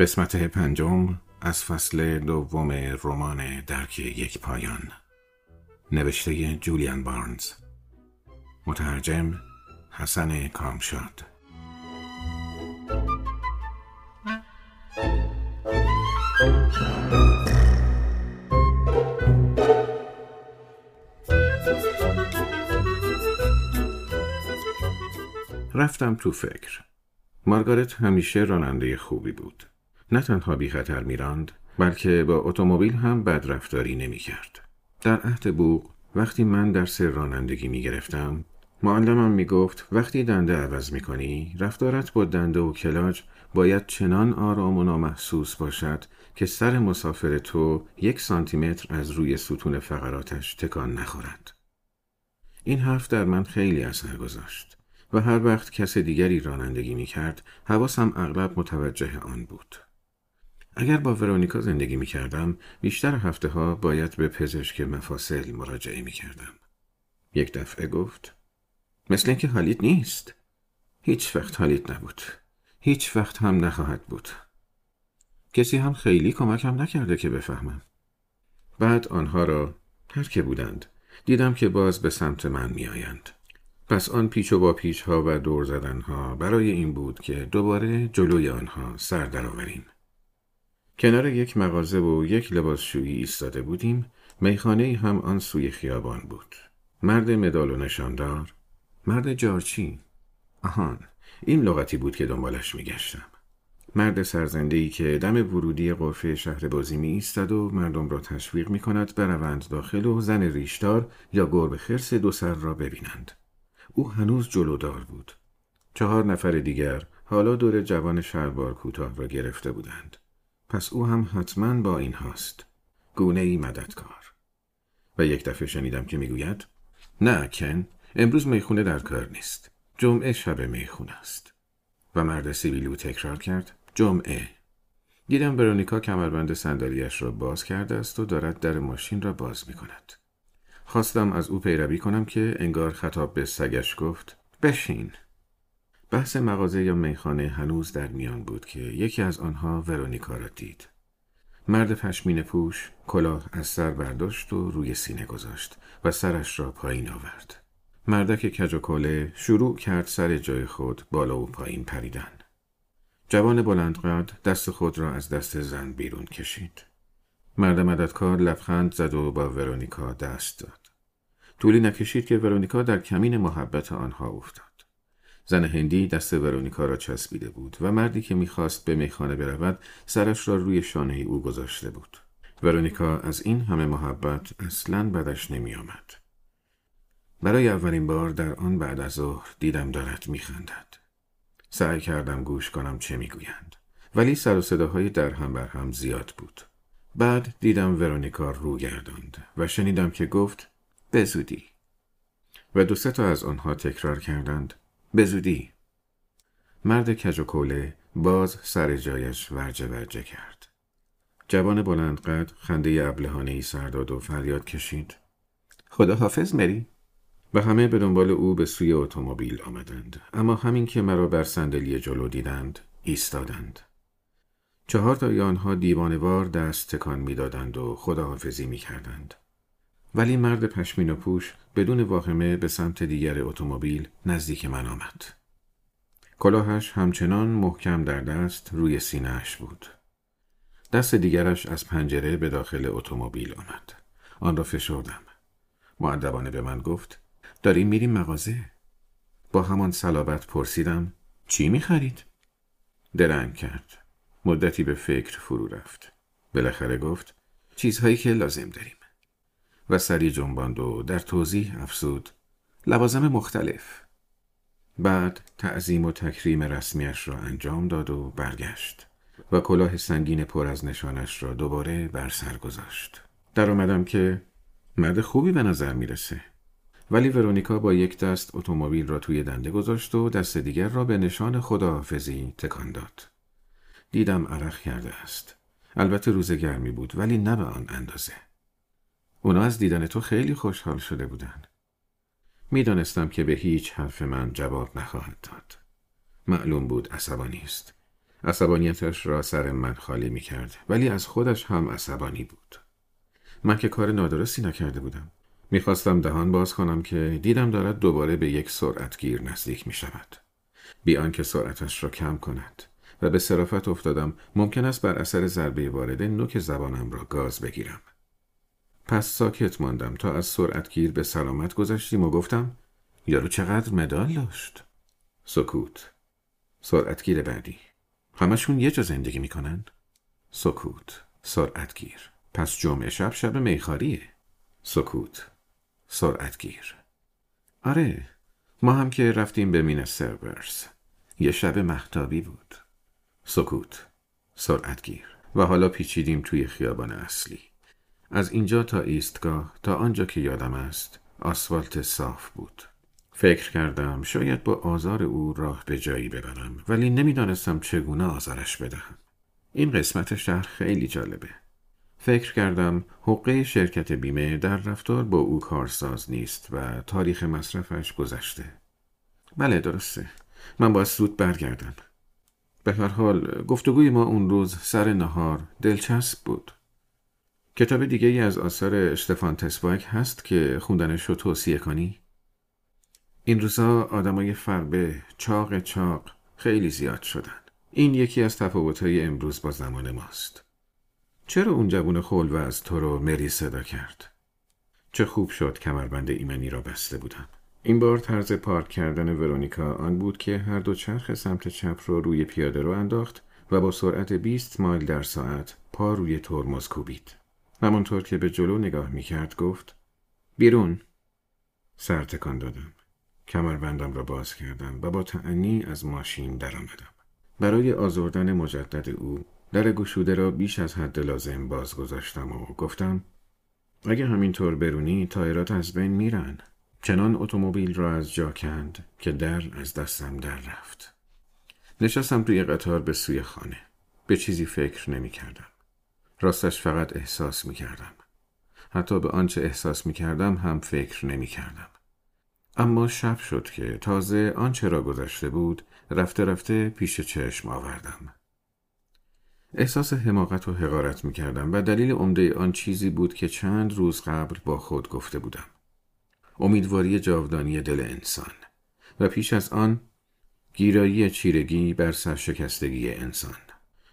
قسمت پنجم از فصل دوم رمان درک یک پایان. نوشته جولیان بارنز. مترجم حسن کامشاد. رفتم تو فکر. مارگارت همیشه راننده خوبی بود. نه تنها بی خطر میراند بلکه با اتومبیل هم بدرفتاری نمی کرد. در عهد بوق وقتی من درس رانندگی می گرفتم معلمم می گفت وقتی دنده عوض می کنی رفتارت با دنده و کلاج باید چنان آرام و نامحسوس باشد که سر مسافر تو یک سانتیمتر از روی ستون فقراتش تکان نخورد. این حرف در من خیلی اثر گذاشت و هر وقت کس دیگری رانندگی می کرد حواسم اغلب متوجه آن بود. اگر با ورونیکا زندگی می کردم بیشتر هفته ها باید به پزشک مفاصل مراجعه می کردم. یک دفعه گفت مثل اینکه حالیت نیست. هیچ وقت حالیت نبود. هیچ وقت هم نخواهد بود. کسی هم خیلی کمکم نکرده که بفهمم. بعد آنها را هر که بودند دیدم که باز به سمت من می آیند. پس آن پیچ و با پیچ ها و دور زدن ها برای این بود که دوباره جلوی آنها سر درآوریم. کنار یک مغازه و یک لباسشویی ایستاده بودیم میخانه هم آن سوی خیابان بود مرد مدال و نشاندار مرد جارچی آهان این لغتی بود که دنبالش میگشتم مرد سرزنده که دم ورودی قرفه شهر بازی می ایستد و مردم را تشویق می کند بروند داخل و زن ریشدار یا گربه خرس دو سر را ببینند. او هنوز جلودار بود. چهار نفر دیگر حالا دور جوان شلوار کوتاه را گرفته بودند. پس او هم حتما با این هاست گونه ای مددکار و یک دفعه شنیدم که می‌گوید نه کن امروز می‌خونه در کار نیست جمعه شب می‌خونه است و مرد سیبیلو تکرار کرد جمعه دیدم برونیکا کمربند صندلیاش را باز کرده است و دارد در ماشین را باز می کند. خواستم از او پیروی کنم که انگار خطاب به سگش گفت بشین بحث مغازه یا میخانه هنوز در میان بود که یکی از آنها ورونیکا را دید. مرد پشمین پوش کلاه از سر برداشت و روی سینه گذاشت و سرش را پایین آورد. مردک کج شروع کرد سر جای خود بالا و پایین پریدن. جوان بلندقد دست خود را از دست زن بیرون کشید. مرد مددکار لبخند زد و با ورونیکا دست داد. طولی نکشید که ورونیکا در کمین محبت آنها افتاد. زن هندی دست ورونیکا را چسبیده بود و مردی که می‌خواست به میخانه برود سرش را روی شانه او گذاشته بود. ورونیکا از این همه محبت اصلا بدش نمی آمد. برای اولین بار در آن بعد از ظهر دیدم دارد میخندد. سعی کردم گوش کنم چه می‌گویند. ولی سر و صداهای در هم بر هم زیاد بود. بعد دیدم ورونیکا رو گرداند و شنیدم که گفت بزودی. و دو تا از آنها تکرار کردند به زودی مرد کج و کوله باز سر جایش ورجه ورجه کرد جوان بلندقد خنده ابلهانه ای سر داد و فریاد کشید خدا حافظ مری و همه به دنبال او به سوی اتومبیل آمدند اما همین که مرا بر صندلی جلو دیدند ایستادند چهار تا آنها دیوانوار دست تکان می‌دادند و خداحافظی می‌کردند ولی مرد پشمین و پوش بدون واهمه به سمت دیگر اتومبیل نزدیک من آمد. کلاهش همچنان محکم در دست روی سینهش بود. دست دیگرش از پنجره به داخل اتومبیل آمد. آن را فشردم. معدبانه به من گفت داریم میریم مغازه. با همان صلابت پرسیدم چی می‌خرید؟ درنگ کرد. مدتی به فکر فرو رفت. بالاخره گفت چیزهایی که لازم داریم. و سری جنباند و در توضیح افزود لوازم مختلف بعد تعظیم و تکریم رسمیش را انجام داد و برگشت و کلاه سنگین پر از نشانش را دوباره بر سر گذاشت در آمدم که مرد خوبی به نظر می‌رسه ولی ورونیکا با یک دست اتومبیل را توی دنده گذاشت و دست دیگر را به نشان خداحافظی تکان داد. دیدم عرق کرده است. البته روز گرمی بود ولی نه به آن اندازه. اونا از دیدن تو خیلی خوشحال شده بودن. می‌دانستم که به هیچ حرف من جواب نخواهد داد. معلوم بود عصبانی است. عصبانیتش را سر من خالی می کرد ولی از خودش هم عصبانی بود. من که کار نادرستی نکرده بودم. می‌خواستم دهان باز کنم که دیدم دارد دوباره به یک سرعتگیر نزدیک می شود. بیان که سرعتش را کم کند و به صرافت افتادم ممکن است بر اثر ضربه وارده نوک زبانم را گاز بگیرم. پس ساکت ماندم تا از سرعتگیر به سلامت گذشتیم و گفتم یارو چقدر مدال داشت؟ سکوت سرعتگیر بعدی همشون یه جا زندگی می‌کنن؟ سکوت سرعتگیر پس جمعه شب شب میخاریه سکوت سرعتگیر. آره ما هم که رفتیم به مین سرورز. یه شب مختابی بود. سکوت سرعتگیر. و حالا پیچیدیم توی خیابان اصلی. از اینجا تا ایستگاه تا آنجا که یادم است آسفالت صاف بود. فکر کردم شاید با آزار او راه به جایی ببرم ولی نمی‌دانستم چگونه آزارش بدهم. این قسمت شهر خیلی جالبه. فکر کردم حقه شرکت بیمه در رفتار با او کارساز نیست و تاریخ مصرفش گذشته بله درسته من باید زود برگردم به هر حال گفتگوی ما اون روز سر نهار دلچسب بود کتاب دیگه ای از آثار اشتفان تسواک هست که خوندنش رو توصیه کنی؟ این روزا آدمای فربه چاق چاق خیلی زیاد شدن. این یکی از تفاوتهای امروز با زمان ماست. چرا اون جوون و از تو رو مری صدا کرد؟ چه خوب شد کمربند ایمنی را بسته بودم. این بار طرز پارک کردن ورونیکا آن بود که هر دو چرخ سمت چپ رو روی پیاده رو انداخت و با سرعت 20 مایل در ساعت پا روی ترمز کوبید. همانطور که به جلو نگاه می کرد گفت بیرون سر تکان دادم کمربندم را باز کردم و با تعنی از ماشین درآمدم برای آزردن مجدد او در گشوده را بیش از حد لازم باز گذاشتم و گفتم اگه همینطور برونی تایرات از بین میرن چنان اتومبیل را از جا کند که در از دستم در رفت نشستم توی قطار به سوی خانه به چیزی فکر نمی کردم راستش فقط احساس می کردم. حتی به آنچه احساس می کردم هم فکر نمی کردم. اما شب شد که تازه آنچه را گذشته بود رفته رفته پیش چشم آوردم. احساس حماقت و حقارت می کردم و دلیل عمده آن چیزی بود که چند روز قبل با خود گفته بودم. امیدواری جاودانی دل انسان و پیش از آن گیرایی چیرگی بر سرشکستگی انسان.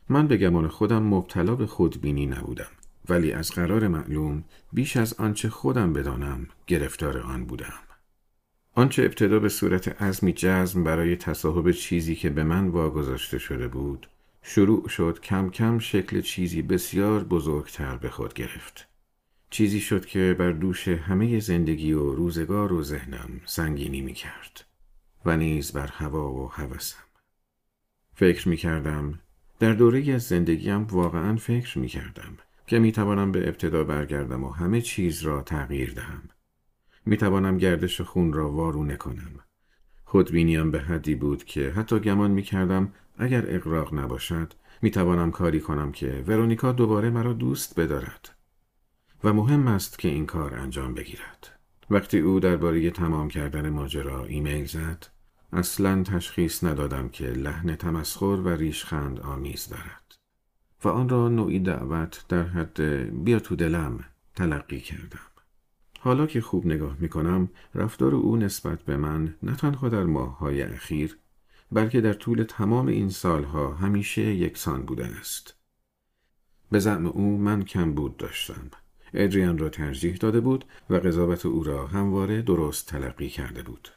من به گمان خودم مبتلا به خودبینی نبودم ولی از قرار معلوم بیش از آنچه خودم بدانم گرفتار آن بودم آنچه ابتدا به صورت عزمی جزم برای تصاحب چیزی که به من واگذاشته شده بود شروع شد کم کم شکل چیزی بسیار بزرگتر به خود گرفت چیزی شد که بر دوش همه زندگی و روزگار و ذهنم سنگینی می کرد و نیز بر هوا و هوسم فکر می کردم در دوره از زندگیم واقعا فکر می کردم که می توانم به ابتدا برگردم و همه چیز را تغییر دهم. می توانم گردش خون را وارونه کنم. خودبینیم به حدی بود که حتی گمان می کردم اگر اقراق نباشد می توانم کاری کنم که ورونیکا دوباره مرا دوست بدارد. و مهم است که این کار انجام بگیرد. وقتی او درباره تمام کردن ماجرا ایمیل زد اصلا تشخیص ندادم که لحن تمسخر و ریشخند آمیز دارد و آن را نوعی دعوت در حد بیا تو دلم تلقی کردم حالا که خوب نگاه می کنم رفتار او نسبت به من نه تنها در ماههای اخیر بلکه در طول تمام این سالها همیشه یکسان بوده است. به زعم او من کم بود داشتم. ادریان را ترجیح داده بود و قضاوت او را همواره درست تلقی کرده بود.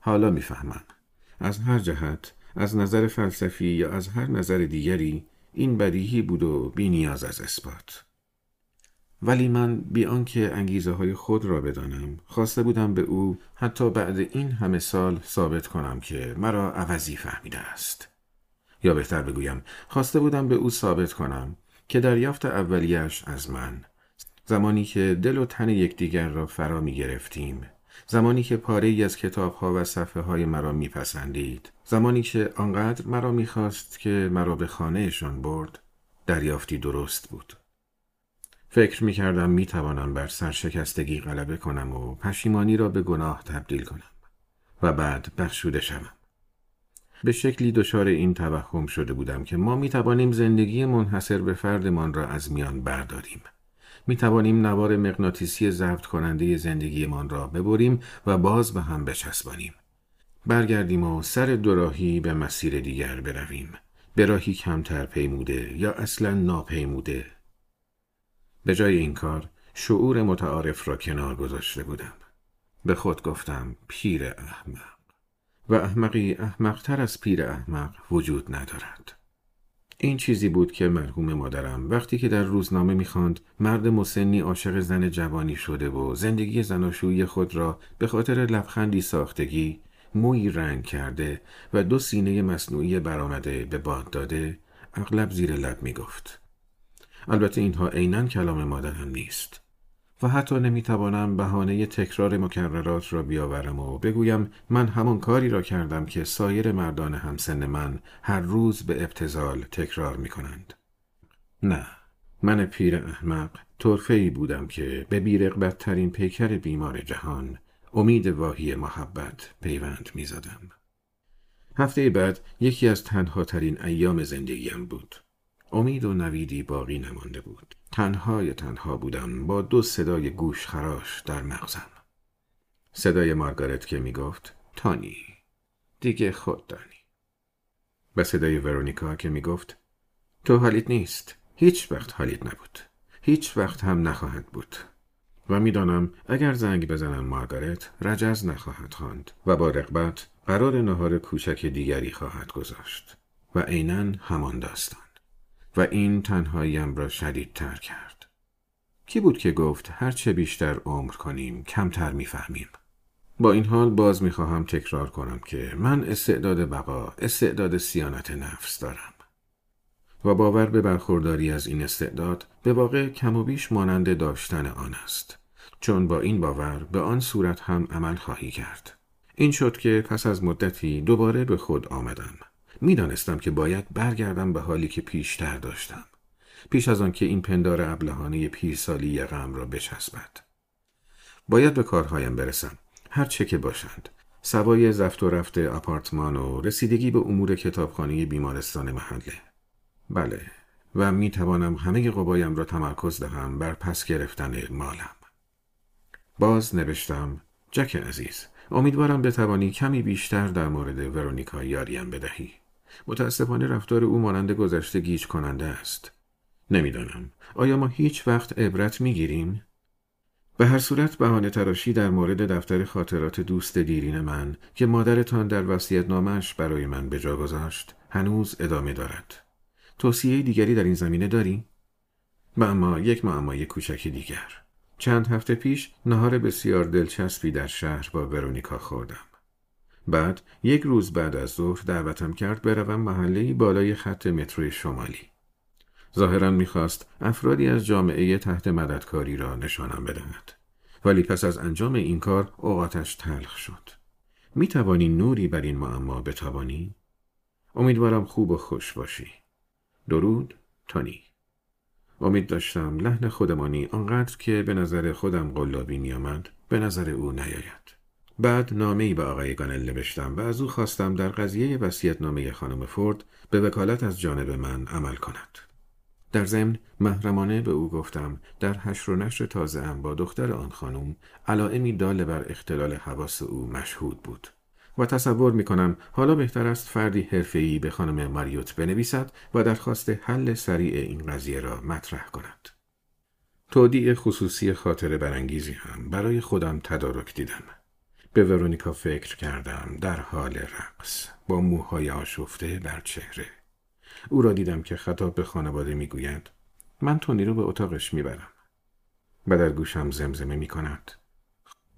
حالا می‌فهمم. از هر جهت از نظر فلسفی یا از هر نظر دیگری این بدیهی بود و بی نیاز از اثبات. ولی من بی آنکه انگیزه های خود را بدانم خواسته بودم به او حتی بعد این همه سال ثابت کنم که مرا عوضی فهمیده است. یا بهتر بگویم خواسته بودم به او ثابت کنم که دریافت اولیش از من. زمانی که دل و تن یکدیگر را فرا می گرفتیم زمانی که پاره ای از کتاب ها و صفحه های مرا میپسندید زمانی که آنقدر مرا می‌خواست که مرا به خانهشان برد دریافتی درست بود. فکر می کردم می توانم بر سرشکستگی غلبه کنم و پشیمانی را به گناه تبدیل کنم و بعد بخشوده شوم. به شکلی دچار این توهم شده بودم که ما می توانیم زندگی منحصر به فردمان را از میان برداریم. می توانیم نوار مغناطیسی ضبط کننده زندگیمان را ببریم و باز به هم بچسبانیم. برگردیم و سر دوراهی به مسیر دیگر برویم. به راهی کمتر پیموده یا اصلا ناپیموده به جای این کار شعور متعارف را کنار گذاشته بودم. به خود گفتم پیر احمق و احمقی احمقتر از پیر احمق وجود ندارد. این چیزی بود که مرحوم مادرم وقتی که در روزنامه می‌خواند مرد مسنی عاشق زن جوانی شده و زندگی زناشویی خود را به خاطر لبخندی ساختگی موی رنگ کرده و دو سینه مصنوعی برآمده به باد داده اغلب زیر لب می‌گفت البته اینها عینا کلام مادرم نیست و حتی نمی‌توانم بهانه تکرار مکررات را بیاورم و بگویم من همان کاری را کردم که سایر مردان همسن من هر روز به ابتزال تکرار می کنند. نه من پیر احمق طرفه ای بودم که به بیرقبت ترین پیکر بیمار جهان امید واهی محبت پیوند می زدم. هفته بعد یکی از تنها ترین ایام زندگیم بود. امید و نویدی باقی نمانده بود. تنهای تنها بودم با دو صدای گوش خراش در مغزم. صدای مارگارت که می گفت تانی دیگه خود دانی. و صدای ورونیکا که می گفت تو حالیت نیست. هیچ وقت حالیت نبود. هیچ وقت هم نخواهد بود. و می‌دانم اگر زنگ بزنم مارگارت رجز نخواهد خواند و با رغبت قرار نهار کوچک دیگری خواهد گذاشت و عینا همان داستان و این تنهاییم را شدیدتر کرد. کی بود که گفت هر چه بیشتر عمر کنیم کمتر می‌فهمیم؟ با این حال باز می‌خواهم تکرار کنم که من استعداد بقا استعداد سیانت نفس دارم. و باور به برخورداری از این استعداد به واقع کم و بیش مانند داشتن آن است. چون با این باور به آن صورت هم عمل خواهی کرد. این شد که پس از مدتی دوباره به خود آمدم. می‌دانستم که باید برگردم به حالی که پیشتر داشتم پیش از آن که این پندار ابلهانه پیرسالی یقم را بچسبد. باید به کارهایم برسم هر چه که باشند. سوای زفت و رفت آپارتمان و رسیدگی به امور کتابخانه بیمارستان محله. بله و می توانم همه قبایم را تمرکز دهم بر پس گرفتن مالم. باز نوشتم جک عزیز امیدوارم بتوانی کمی بیشتر در مورد ورونیکا یاریم بدهی. متاسفانه رفتار او مانند گذشته گیج کننده است. نمی‌دانم. آیا ما هیچ وقت عبرت می‌گیریم؟ به هر صورت بهانه تراشی در مورد دفتر خاطرات دوست دیرین من که مادرتان در وصیت نامش برای من به جا گذاشت هنوز ادامه دارد. توصیه دیگری در این زمینه داری؟ و اما یک معمای کوچک دیگر. چند هفته پیش نهار بسیار دلچسبی در شهر با ورونیکا خوردم. بعد یک روز بعد از ظهر دعوتم کرد بروم محله بالای خط متروی شمالی. ظاهرا می‌خواست افرادی از جامعه تحت مددکاری را نشانم بدهد. ولی پس از انجام این کار اوقاتش تلخ شد. می توانی نوری بر این معما بتوانی؟ امیدوارم خوب و خوش باشی. درود تانی امید داشتم لحن خودمانی آنقدر که به نظر خودم قلابی میآمد به نظر او نیاید بعد نامه ای به آقای گانل نوشتم و از او خواستم در قضیه نامه خانم فورد به وکالت از جانب من عمل کند در ضمن محرمانه به او گفتم در حشر و نشر تازه ام با دختر آن خانم علائمی دال بر اختلال حواس او مشهود بود و تصور می کنم حالا بهتر است فردی حرفه‌ای به خانم ماریوت بنویسد و درخواست حل سریع این قضیه را مطرح کند. تودیع خصوصی خاطر برانگیزی هم برای خودم تدارک دیدم. به ورونیکا فکر کردم در حال رقص با موهای آشفته بر چهره. او را دیدم که خطاب به خانواده می‌گوید من تونی رو به اتاقش می‌برم. و در گوشم زمزمه می کند.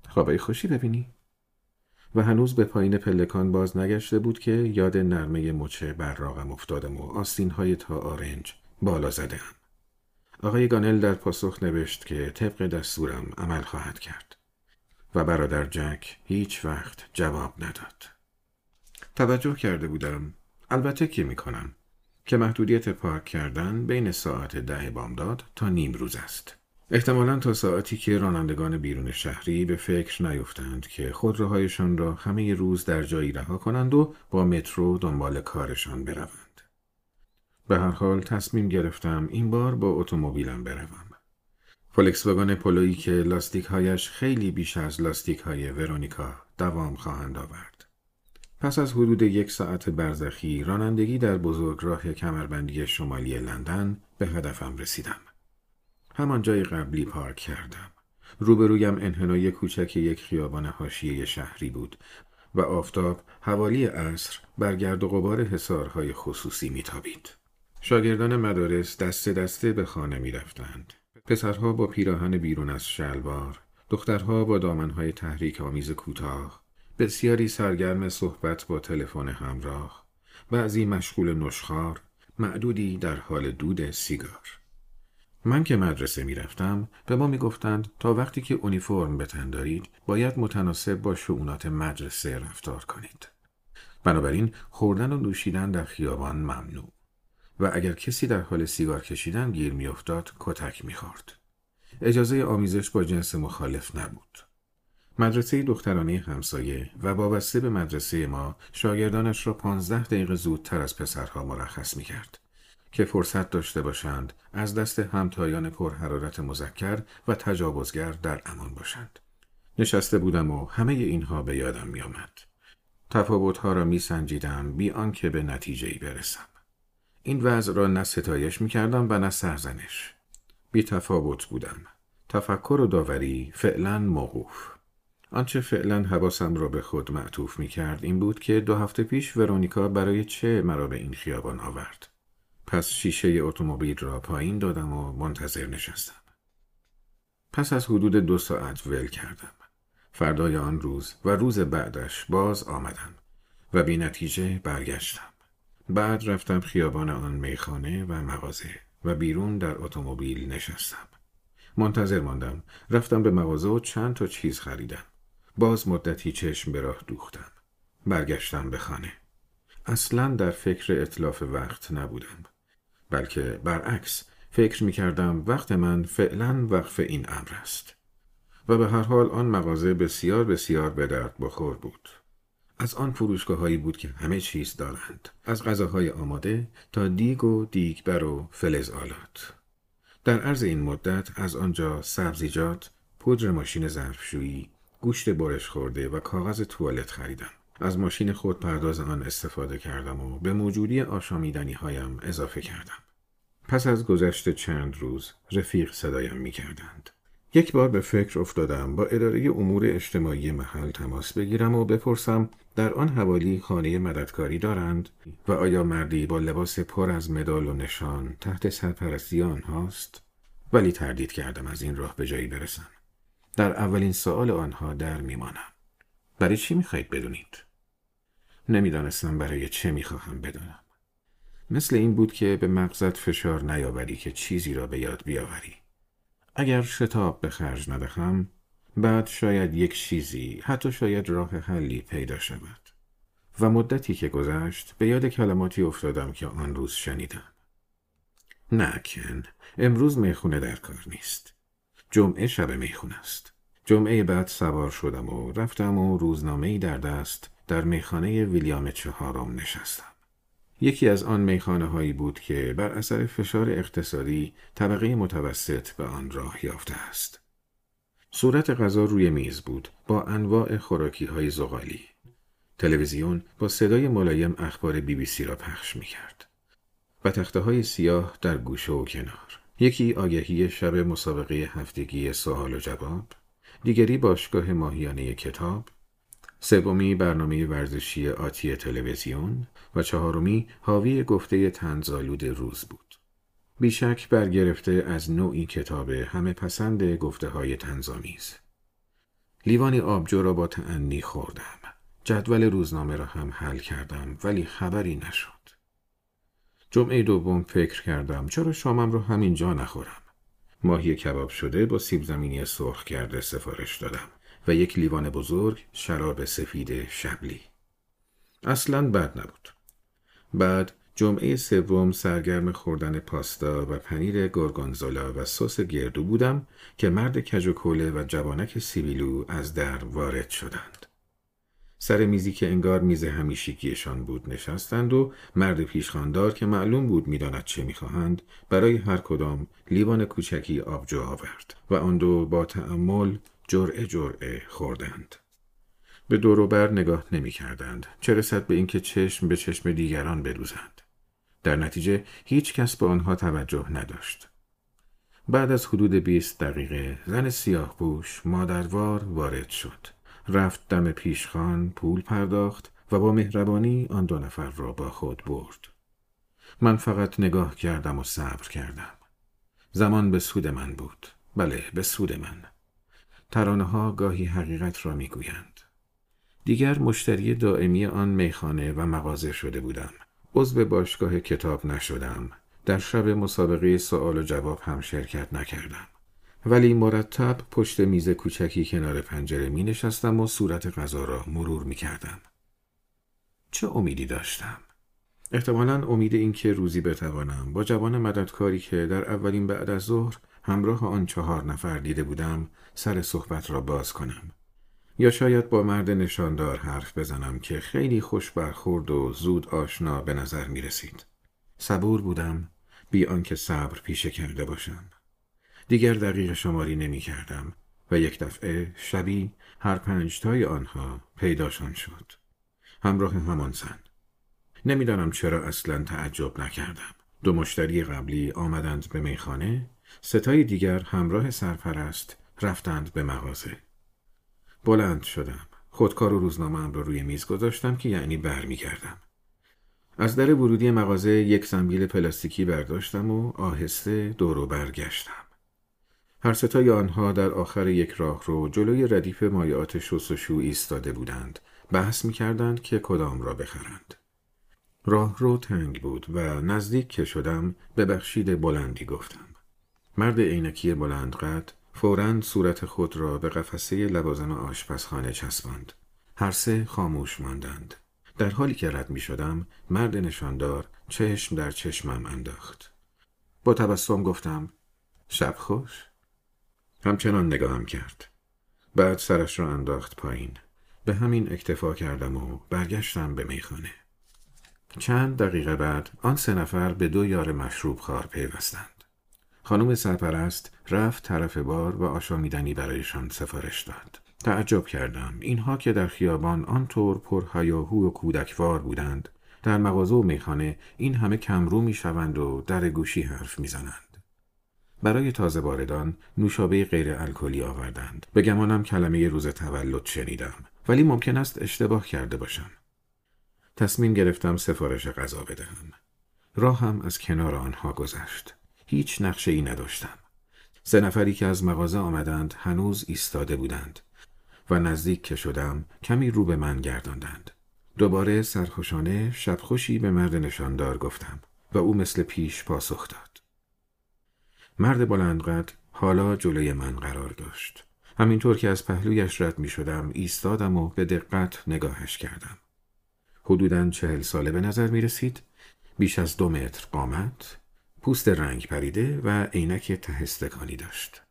خوابه خوشی ببینی؟ و هنوز به پایین پلکان باز نگشته بود که یاد نرمه مچه براغم افتادم و آستین های تا آرنج بالا زدم. آقای گانل در پاسخ نوشت که طبق دستورم عمل خواهد کرد. و برادر جک هیچ وقت جواب نداد. توجه کرده بودم البته که می‌کنم که محدودیت پارک کردن بین ساعت ده بامداد تا نیم روز است. احتمالا تا ساعتی که رانندگان بیرون شهری به فکر نیفتند که خودروهایشان را همه روز در جایی رها کنند و با مترو دنبال کارشان بروند. به هر حال تصمیم گرفتم این بار با اتومبیلم بروم. فولکس واگن پولویی که لاستیک هایش خیلی بیش از لاستیک های ورونیکا دوام خواهند آورد. پس از حدود یک ساعت برزخی رانندگی در بزرگ راه کمربندی شمالی لندن به هدفم رسیدم. همان جای قبلی پارک کردم. روبرویم انحنای کوچک یک خیابان حاشیه شهری بود و آفتاب حوالی عصر بر گرد و غبار حصارهای خصوصی میتابید. شاگردان مدارس دست دسته به خانه می رفتند. پسرها با پیراهن بیرون از شلوار، دخترها با دامنهای تحریک آمیز کوتاه، بسیاری سرگرم صحبت با تلفن همراه، بعضی مشغول نشخار، معدودی در حال دود سیگار. من که مدرسه می‌رفتم به ما می‌گفتند تا وقتی که اونیفرم به تن دارید باید متناسب با شعونات مدرسه رفتار کنید. بنابراین خوردن و نوشیدن در خیابان ممنوع. و اگر کسی در حال سیگار کشیدن گیر میافتاد کتک می‌خورد اجازه آمیزش با جنس مخالف نبود مدرسه دخترانه همسایه و وابسته به مدرسه ما شاگردانش را پانزده دقیقه زودتر از پسرها مرخص می‌کرد که فرصت داشته باشند از دست همتایان پرحرارت مذکر و تجاوزگر در امان باشند. نشسته بودم و همه اینها به یادم میآمد. تفاوتها را می سنجیدم بی آنکه به نتیجه برسم. این وضع را نه ستایش می کردم و نه سرزنش. بی تفاوت بودم. تفکر و داوری فعلا موقوف. آنچه فعلا حواسم را به خود معطوف می کرد این بود که دو هفته پیش ورونیکا برای چه مرا به این خیابان آورد. پس شیشه اتومبیل را پایین دادم و منتظر نشستم. پس از حدود دو ساعت ول کردم. فردای آن روز و روز بعدش باز آمدم و بی نتیجه برگشتم. بعد رفتم خیابان آن میخانه و مغازه و بیرون در اتومبیل نشستم. منتظر ماندم. رفتم به مغازه و چند تا چیز خریدم. باز مدتی چشم به راه دوختم. برگشتم به خانه. اصلا در فکر اطلاف وقت نبودم. بلکه برعکس فکر می کردم وقت من فعلا وقف این امر است. و به هر حال آن مغازه بسیار بسیار به درد بخور بود. از آن فروشگاه هایی بود که همه چیز دارند. از غذاهای آماده تا دیگ و دیگبر و فلز آلات. در عرض این مدت از آنجا سبزیجات پودر ماشین ظرفشویی گوشت برش خورده و کاغذ توالت خریدم. از ماشین خود پرداز آن استفاده کردم و به موجودی آشامیدنی هایم اضافه کردم. پس از گذشت چند روز رفیق صدایم می کردند. یک بار به فکر افتادم با اداره امور اجتماعی محل تماس بگیرم و بپرسم در آن حوالی خانه مددکاری دارند؟ و آیا مردی با لباس پر از مدال و نشان تحت سرپرستی هاست؟ ولی تردید کردم از این راه به جایی برسم. در اولین سوال آنها در میمانم. برای چی می‌خواهید بدونید؟ نمی‌دانستم برای چه می‌خواهم بدانم. مثل این بود که به مغزت فشار نیاوری که چیزی را به یاد بیاوری. اگر شتاب به خرج ندهم بعد شاید یک چیزی حتی شاید راه حلی پیدا شود. و مدتی که گذشت به یاد کلماتی افتادم که آن روز شنیدم. نه کن. امروز می‌خونه در کار نیست. جمعه شب می‌خونه است. جمعه بعد سوار شدم و رفتم و روزنامه در دست در میخانه ویلیام چهارم نشستم. یکی از آن میخانه هایی بود که بر اثر فشار اقتصادی طبقه متوسط به آن راه یافته است. صورت غذا روی میز بود با انواع خوراکی های زغالی. تلویزیون با صدای ملایم اخبار بی بی سی را پخش می کرد. و تخته های سیاه در گوشه و کنار. یکی آگهی شب مسابقه هفتگی سوال و جواب، دیگری باشگاه ماهیانه کتاب، سومی برنامه ورزشی آتی تلویزیون و چهارمی حاوی گفته تنزالود روز بود. بیشک برگرفته از نوعی کتاب همه پسند گفته های تنزامیز. لیوانی آبجو را با تعنی خوردم. جدول روزنامه را هم حل کردم ولی خبری نشد. جمعه دوم فکر کردم چرا شامم را همینجا نخورم. ماهی کباب شده با سیب زمینی سرخ کرده سفارش دادم. و یک لیوان بزرگ شراب سفید شبلی. اصلا بد نبود. بعد جمعه سوم سرگرم خوردن پاستا و پنیر گورگونزولا و سس گردو بودم که مرد کجوکوله و جوانک سیبیلو از در وارد شدند. سر میزی که انگار میز همیشگیشان بود نشستند و مرد پیشخاندار که معلوم بود می‌داند چه می‌خواهند برای هر کدام لیوان کوچکی آبجو آورد و آن دو با تأمل جرعه جرعه خوردند. به دوروبر نگاه نمی کردند. چه رسد به اینکه چشم به چشم دیگران بدوزند. در نتیجه هیچ کس به آنها توجه نداشت. بعد از حدود 20 دقیقه زن سیاه بوش مادروار وارد شد. رفت دم پیشخان پول پرداخت و با مهربانی آن دو نفر را با خود برد. من فقط نگاه کردم و صبر کردم. زمان به سود من بود. بله به سود من. ترانه ها گاهی حقیقت را می‌گویند. دیگر مشتری دائمی آن میخانه و مغازه شده بودم. عضو باشگاه کتاب نشدم. در شب مسابقه سوال و جواب هم شرکت نکردم. ولی مرتب پشت میز کوچکی کنار پنجره می نشستم و صورت غذا را مرور می کردم. چه امیدی داشتم؟ احتمالا امید اینکه روزی بتوانم با جوان مددکاری که در اولین بعد از ظهر همراه آن چهار نفر دیده بودم سر صحبت را باز کنم. یا شاید با مرد نشاندار حرف بزنم که خیلی خوش برخورد و زود آشنا به نظر می رسید. صبور بودم بی آنکه صبر پیشه کرده باشم. دیگر دقیق شماری نمی کردم و یک دفعه شبی هر پنجتای آنها پیداشان شد. همراه همان زن. نمی‌دانم چرا اصلا تعجب نکردم. دو مشتری قبلی آمدند به میخانه، ستای دیگر همراه سرپرست رفتند به مغازه. بلند شدم. خودکار و روزنامه را روی میز گذاشتم که یعنی برمیگردم. از در ورودی مغازه یک زنبیل پلاستیکی برداشتم و آهسته دورو برگشتم. هر ستای آنها در آخر یک راه رو جلوی ردیف مایعات شو ایستاده بودند. بحث می کردند که کدام را بخرند. راه رو تنگ بود و نزدیک که شدم به بخشید بلندی گفتم. مرد عینکی بلند قد فورا صورت خود را به قفسه لوازم آشپزخانه چسباند. هر سه خاموش ماندند. در حالی که رد می شدم مرد نشاندار چشم در چشمم انداخت. با تبسم گفتم شب خوش. همچنان نگاهم کرد. بعد سرش را انداخت پایین. به همین اکتفا کردم و برگشتم به میخانه. چند دقیقه بعد آن سه نفر به دو یار مشروب خار پیوستند. خانم سرپرست رفت طرف بار و آشامیدنی برایشان سفارش داد. تعجب کردم. اینها که در خیابان آنطور پر هیاهو و کودکوار بودند در مغازه و میخانه این همه کمرو می‌شوند و در گوشی حرف می‌زنند. برای تازه باردان نوشابه غیر الکلی آوردند. به گمانم کلمه روز تولد شنیدم ولی ممکن است اشتباه کرده باشم. تصمیم گرفتم سفارش غذا بدهم. راهم از کنار آنها گذشت. هیچ نقشه ای نداشتم سه نفری که از مغازه آمدند هنوز ایستاده بودند و نزدیک که شدم کمی رو به من گرداندند. دوباره سرخوشانه شبخوشی به مرد نشاندار گفتم و او مثل پیش پاسخ داد. مرد بلندقد حالا جلوی من قرار داشت. همینطور که از پهلویش رد می شدم ایستادم و به دقت نگاهش کردم. حدوداً چهل ساله به نظر می رسید. بیش از دو متر قامت، پوست رنگ پریده و عینک تهستکانی داشت.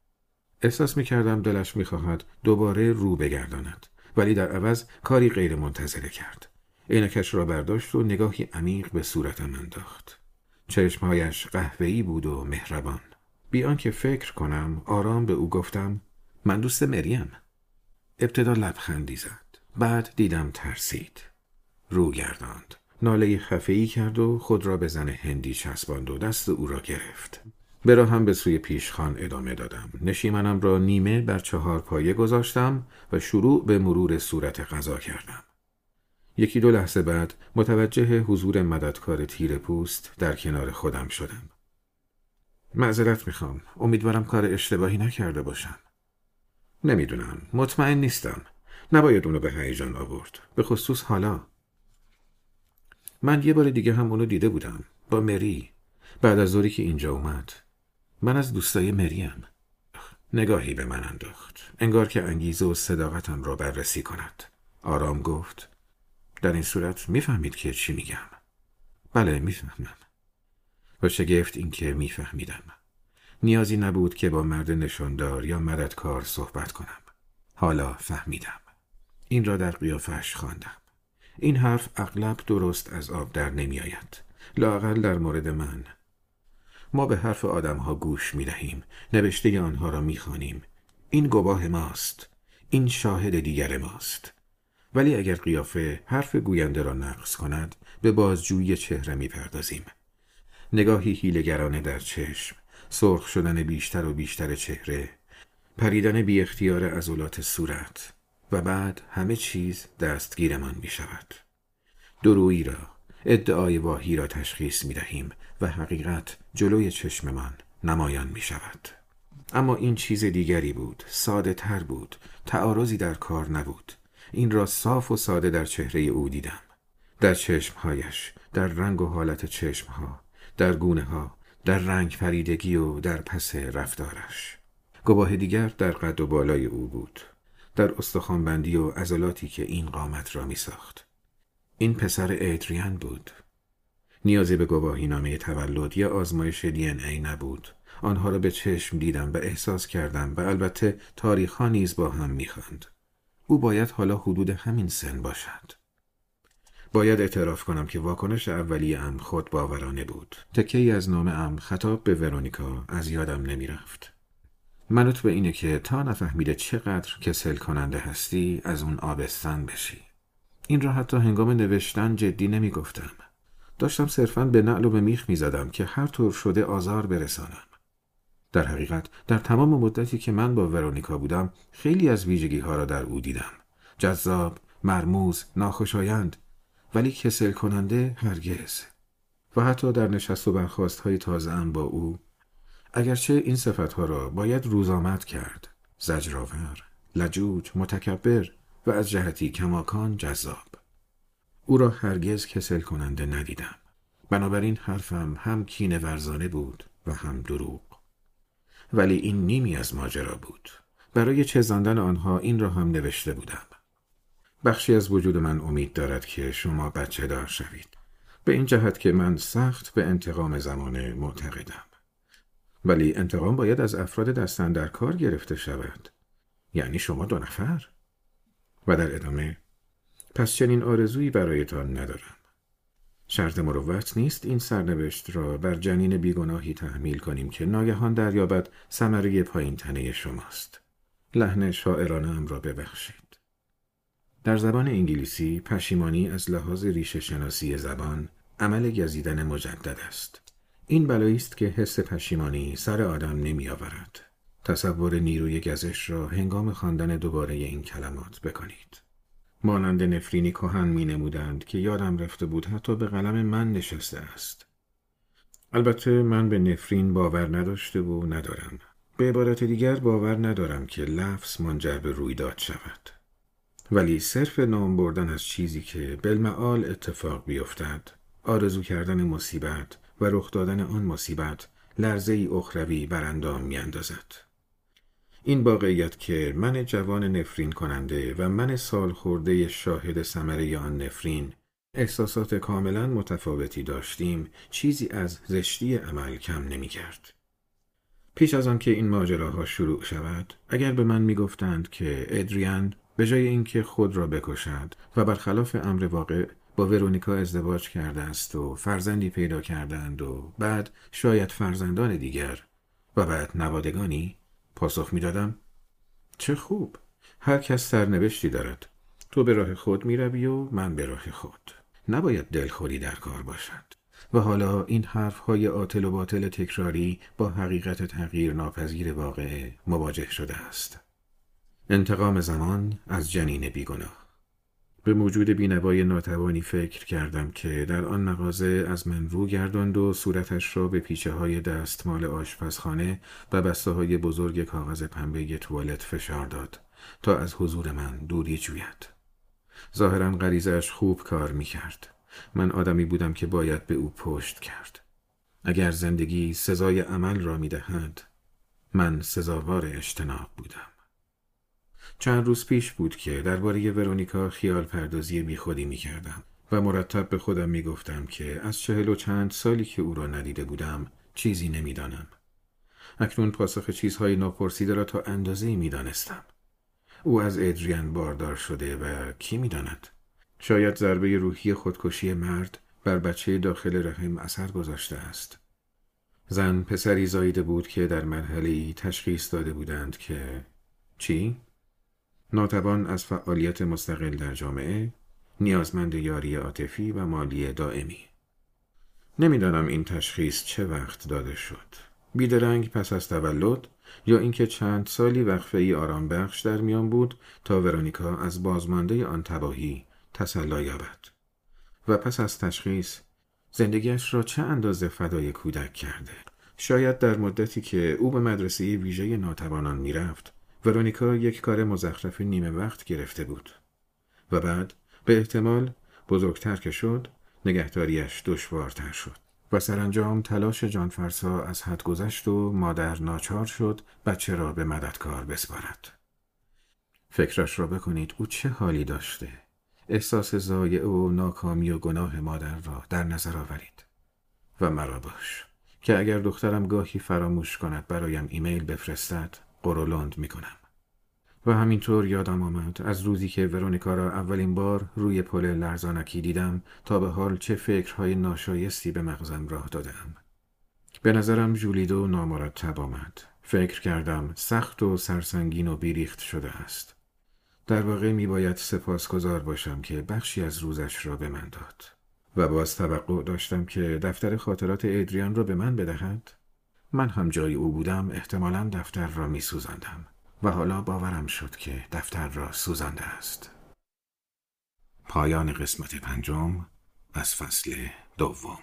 احساس می کردم دلش می خواهد دوباره رو بگرداند ولی در عوض کاری غیر منتظره کرد. عینکش را برداشت و نگاهی عمیق به صورتم انداخت. چشمهایش قهوه‌ای بود و مهربان. بیان که فکر کنم آرام به او گفتم من دوست مریم. ابتدا لبخندی زد. بعد دیدم ترسید. رو گرداند. ناله خفه‌ای کرد و خود را به زن هندی چسباند و دست او را گرفت. به هم به سوی پیشخان ادامه دادم. نشیمنم را نیمه بر چهار پایه گذاشتم و شروع به مرور صورت غذا کردم. یکی دو لحظه بعد متوجه حضور مددکار تیر پوست در کنار خودم شدم. معذرت می‌خوام. امیدوارم کار اشتباهی نکرده باشم. نمی‌دونم. مطمئن نیستم. نباید اونو به هیجان آورد. به خصوص حالا. من یه بار دیگه هم اونو دیده بودم. با مری. بعد از دوری که اینجا اومد. من از دوستای مریم نگاهی به من انداخت. انگار که انگیزه و صداقتم را بررسی کند. آرام گفت در این صورت می‌فهمید که چی میگم. بله می‌فهمم. با شگفت اینکه میفهمیدم. نیازی نبود که با مرد نشاندار یا مددکار صحبت کنم. حالا فهمیدم. این را در قیافش خواندم. این حرف اغلب درست از آب در نمیآید. لاقل در مورد من. ما به حرف آدمها گوش می دهیم نوشته آنها را می خانیم. این گواه ماست. این شاهد دیگر ماست. ولی اگر قیافه حرف گوینده را نقص کند به بازجویی چهره می پردازیم نگاهی هیلگرانه در چشم سرخ شدن بیشتر و بیشتر چهره پریدن بی اختیار عضلات صورت. و بعد همه چیز دستگیرمان می شود درویی را ادعای واهی را تشخیص می دهیم و حقیقت جلوی چشممان نمایان می شود اما این چیز دیگری بود ساده تر بود تعارضی در کار نبود. این را صاف و ساده در چهره او دیدم. در چشمهایش در رنگ و حالت چشمها در گونه ها در رنگ فریدگی و در پس رفتارش. گواه دیگر در قد و بالای او بود. در استخوانبندی و عضلاتی که این قامت را می ساخت. این پسر ادریان بود. نیازی به گواهی نامه تولد یا آزمایش دی ای نبود. آنها را به چشم دیدم و احساس کردم و البته تاریخ ها نیز با هم می‌خواند. او باید حالا حدود همین سن باشد. باید اعتراف کنم که واکنش اولی ام خود باورانه بود. تکه ای از نام ام خطاب به ورونیکا از یادم نمی‌رفت. منوط به اینه که تا نفهمیده چقدر کسل کننده هستی از اون آبستن بشی این را حتی هنگام نوشتن جدی نمی گفتم. داشتم صرفا به نعل و به میخ می زدم که هر طور شده آزار برسانم. در حقیقت در تمام مدتی که من با ورونیکا بودم خیلی از ویژگی ها را در او دیدم. جذاب، مرموز، ناخوشایند ولی کسل کننده هرگز. و حتی در نشست و برخواست های تازه با او اگرچه این صفتها را باید روزآمد کرد. زجرآور لجوج متکبر و از جهتی کماکان جذاب. او را هرگز کسل کننده ندیدم. بنابراین حرفم هم کینه ورزانه بود و هم دروغ. ولی این نیمی از ماجرا بود. برای چزاندن آنها این را هم نوشته بودم. بخشی از وجود من امید دارد که شما بچه دار شوید. به این جهت که من سخت به انتقام زمانه معتقدم. ولی انتقام باید از افراد دستن در کار گرفته شود. یعنی شما دو نفر. و در ادامه پس چنین آرزویی برایتان ندارم. شرط مروت نیست این سرنوشت را بر جنین بیگناهی تحمیل کنیم که ناگهان دریابد ثمره پایین تنه شماست. لحن شاعرانه را ببخشید. در زبان انگلیسی پشیمانی از لحاظ ریشه شناسی زبان عمل گزیدن مجدد است. این بلایی است که حس پشیمانی سر آدم نمی آورد. تصور نیروی گزش را هنگام خواندن دوباره این کلمات بکنید. مانند نفرینی کهن می نمودند که یادم رفته بود حتی به قلم من نشسته است. البته من به نفرین باور نداشته و ندارم. به عبارت دیگر باور ندارم که لفظ منجر به رویداد شود. ولی صرف نام بردن از چیزی که بالمعال اتفاق بیفتد آرزو کردن مصیبت و رخ دادن آن مصیبت لرزه ای اخروی بر اندام میاندازد این واقعیت که من جوان نفرین کننده و من سال خورده شاهد ثمره آن نفرین احساسات کاملا متفاوتی داشتیم چیزی از زشتی عمل کم نمی کرد. پیش از آن که این ماجراها شروع شود اگر به من می‌گفتند که ادریان به جای اینکه خود را بکشد و برخلاف امر واقع ورونیکا ازدواج کرده است و فرزندی پیدا کردند و بعد شاید فرزندان دیگر و بعد نوادگانی پاسخ می‌دادم. چه خوب! هر کس سرنوشتی دارد. تو به راه خود می روی و من به راه خود. نباید دلخوری در کار باشد. و حالا این حرف های آتل و باطل تکراری با حقیقت تغییر ناپذیر واقعه مواجه شده است. انتقام زمان از جنین بیگناه. به موجود بینوای ناتوانی فکر کردم که در آن مغازه از من رو گرداند و صورتش را به پیچه های دستمال آشپزخانه و بسته های بزرگ کاغذ پنبه توالت فشار داد تا از حضور من دوری جوید. ظاهرا غریزش خوب کار می کرد. من آدمی بودم که باید به او پشت کرد. اگر زندگی سزای عمل را می دهد من سزاوار اجتناب بودم. چند روز پیش بود که درباره ورونیکا خیال پردازی بیخودی می کردم و مرتب به خودم می گفتم که از چهل و چند سالی که او را ندیده بودم چیزی نمی‌دانم. اکنون پاسخ چیزهای ناپرسیده را تا اندازه می دانستم. او از ادریان باردار شده و کی می‌داند شاید ضربه روحی خودکشی مرد بر بچه داخل رحم اثر گذاشته است زن پسری زایده بود که در مرحله تشخیص داده بودند که چی؟ ناتوان از فعالیت مستقل در جامعه نیازمند یاری عاطفی و مالی دائمی. نمی‌دانم این تشخیص چه وقت داده شد. بیدرنگ پس از تولد یا اینکه چند سالی وقفه ای آرام بخش در میان بود تا ورونیکا از بازمانده آن تباهی تسلا یابد. و پس از تشخیص زندگیش را چه اندازه فدای کودک کرده؟ شاید در مدتی که او به مدرسه ویژه ناتوانان می‌رفت ورونیکا یک کار مزخرف نیمه وقت گرفته بود و بعد به احتمال بزرگتر که شد نگهداریش دشوارتر شد و سرانجام تلاش جانفرسا از حد گذشت و مادر ناچار شد بچه را به مددکار بسپارد. فکرش را بکنید او چه حالی داشته. احساس زایع و ناکامی و گناه مادر را در نظر آورید. و مرا باش که اگر دخترم گاهی فراموش کند برایم ایمیل بفرستد قرولند می کنم. و همینطور یادم آمد از روزی که ورونیکا را اولین بار روی پل لرزانکی دیدم تا به حال چه فکرهای ناشایستی به مغزم راه دادم. به نظرم جولیدو نامرتب آمد. فکر کردم سخت و سرسنگین و بیریخت شده است. در واقع می باید سپاسگزار باشم که بخشی از روزش را به من داد. و باز توقع داشتم که دفتر خاطرات ادریان را به من بدهد. من هم جای او بودم احتمالا دفتر را می سوزندم. و حالا باورم شد که دفتر را سوزانده است. پایان قسمت پنجم از فصل دوم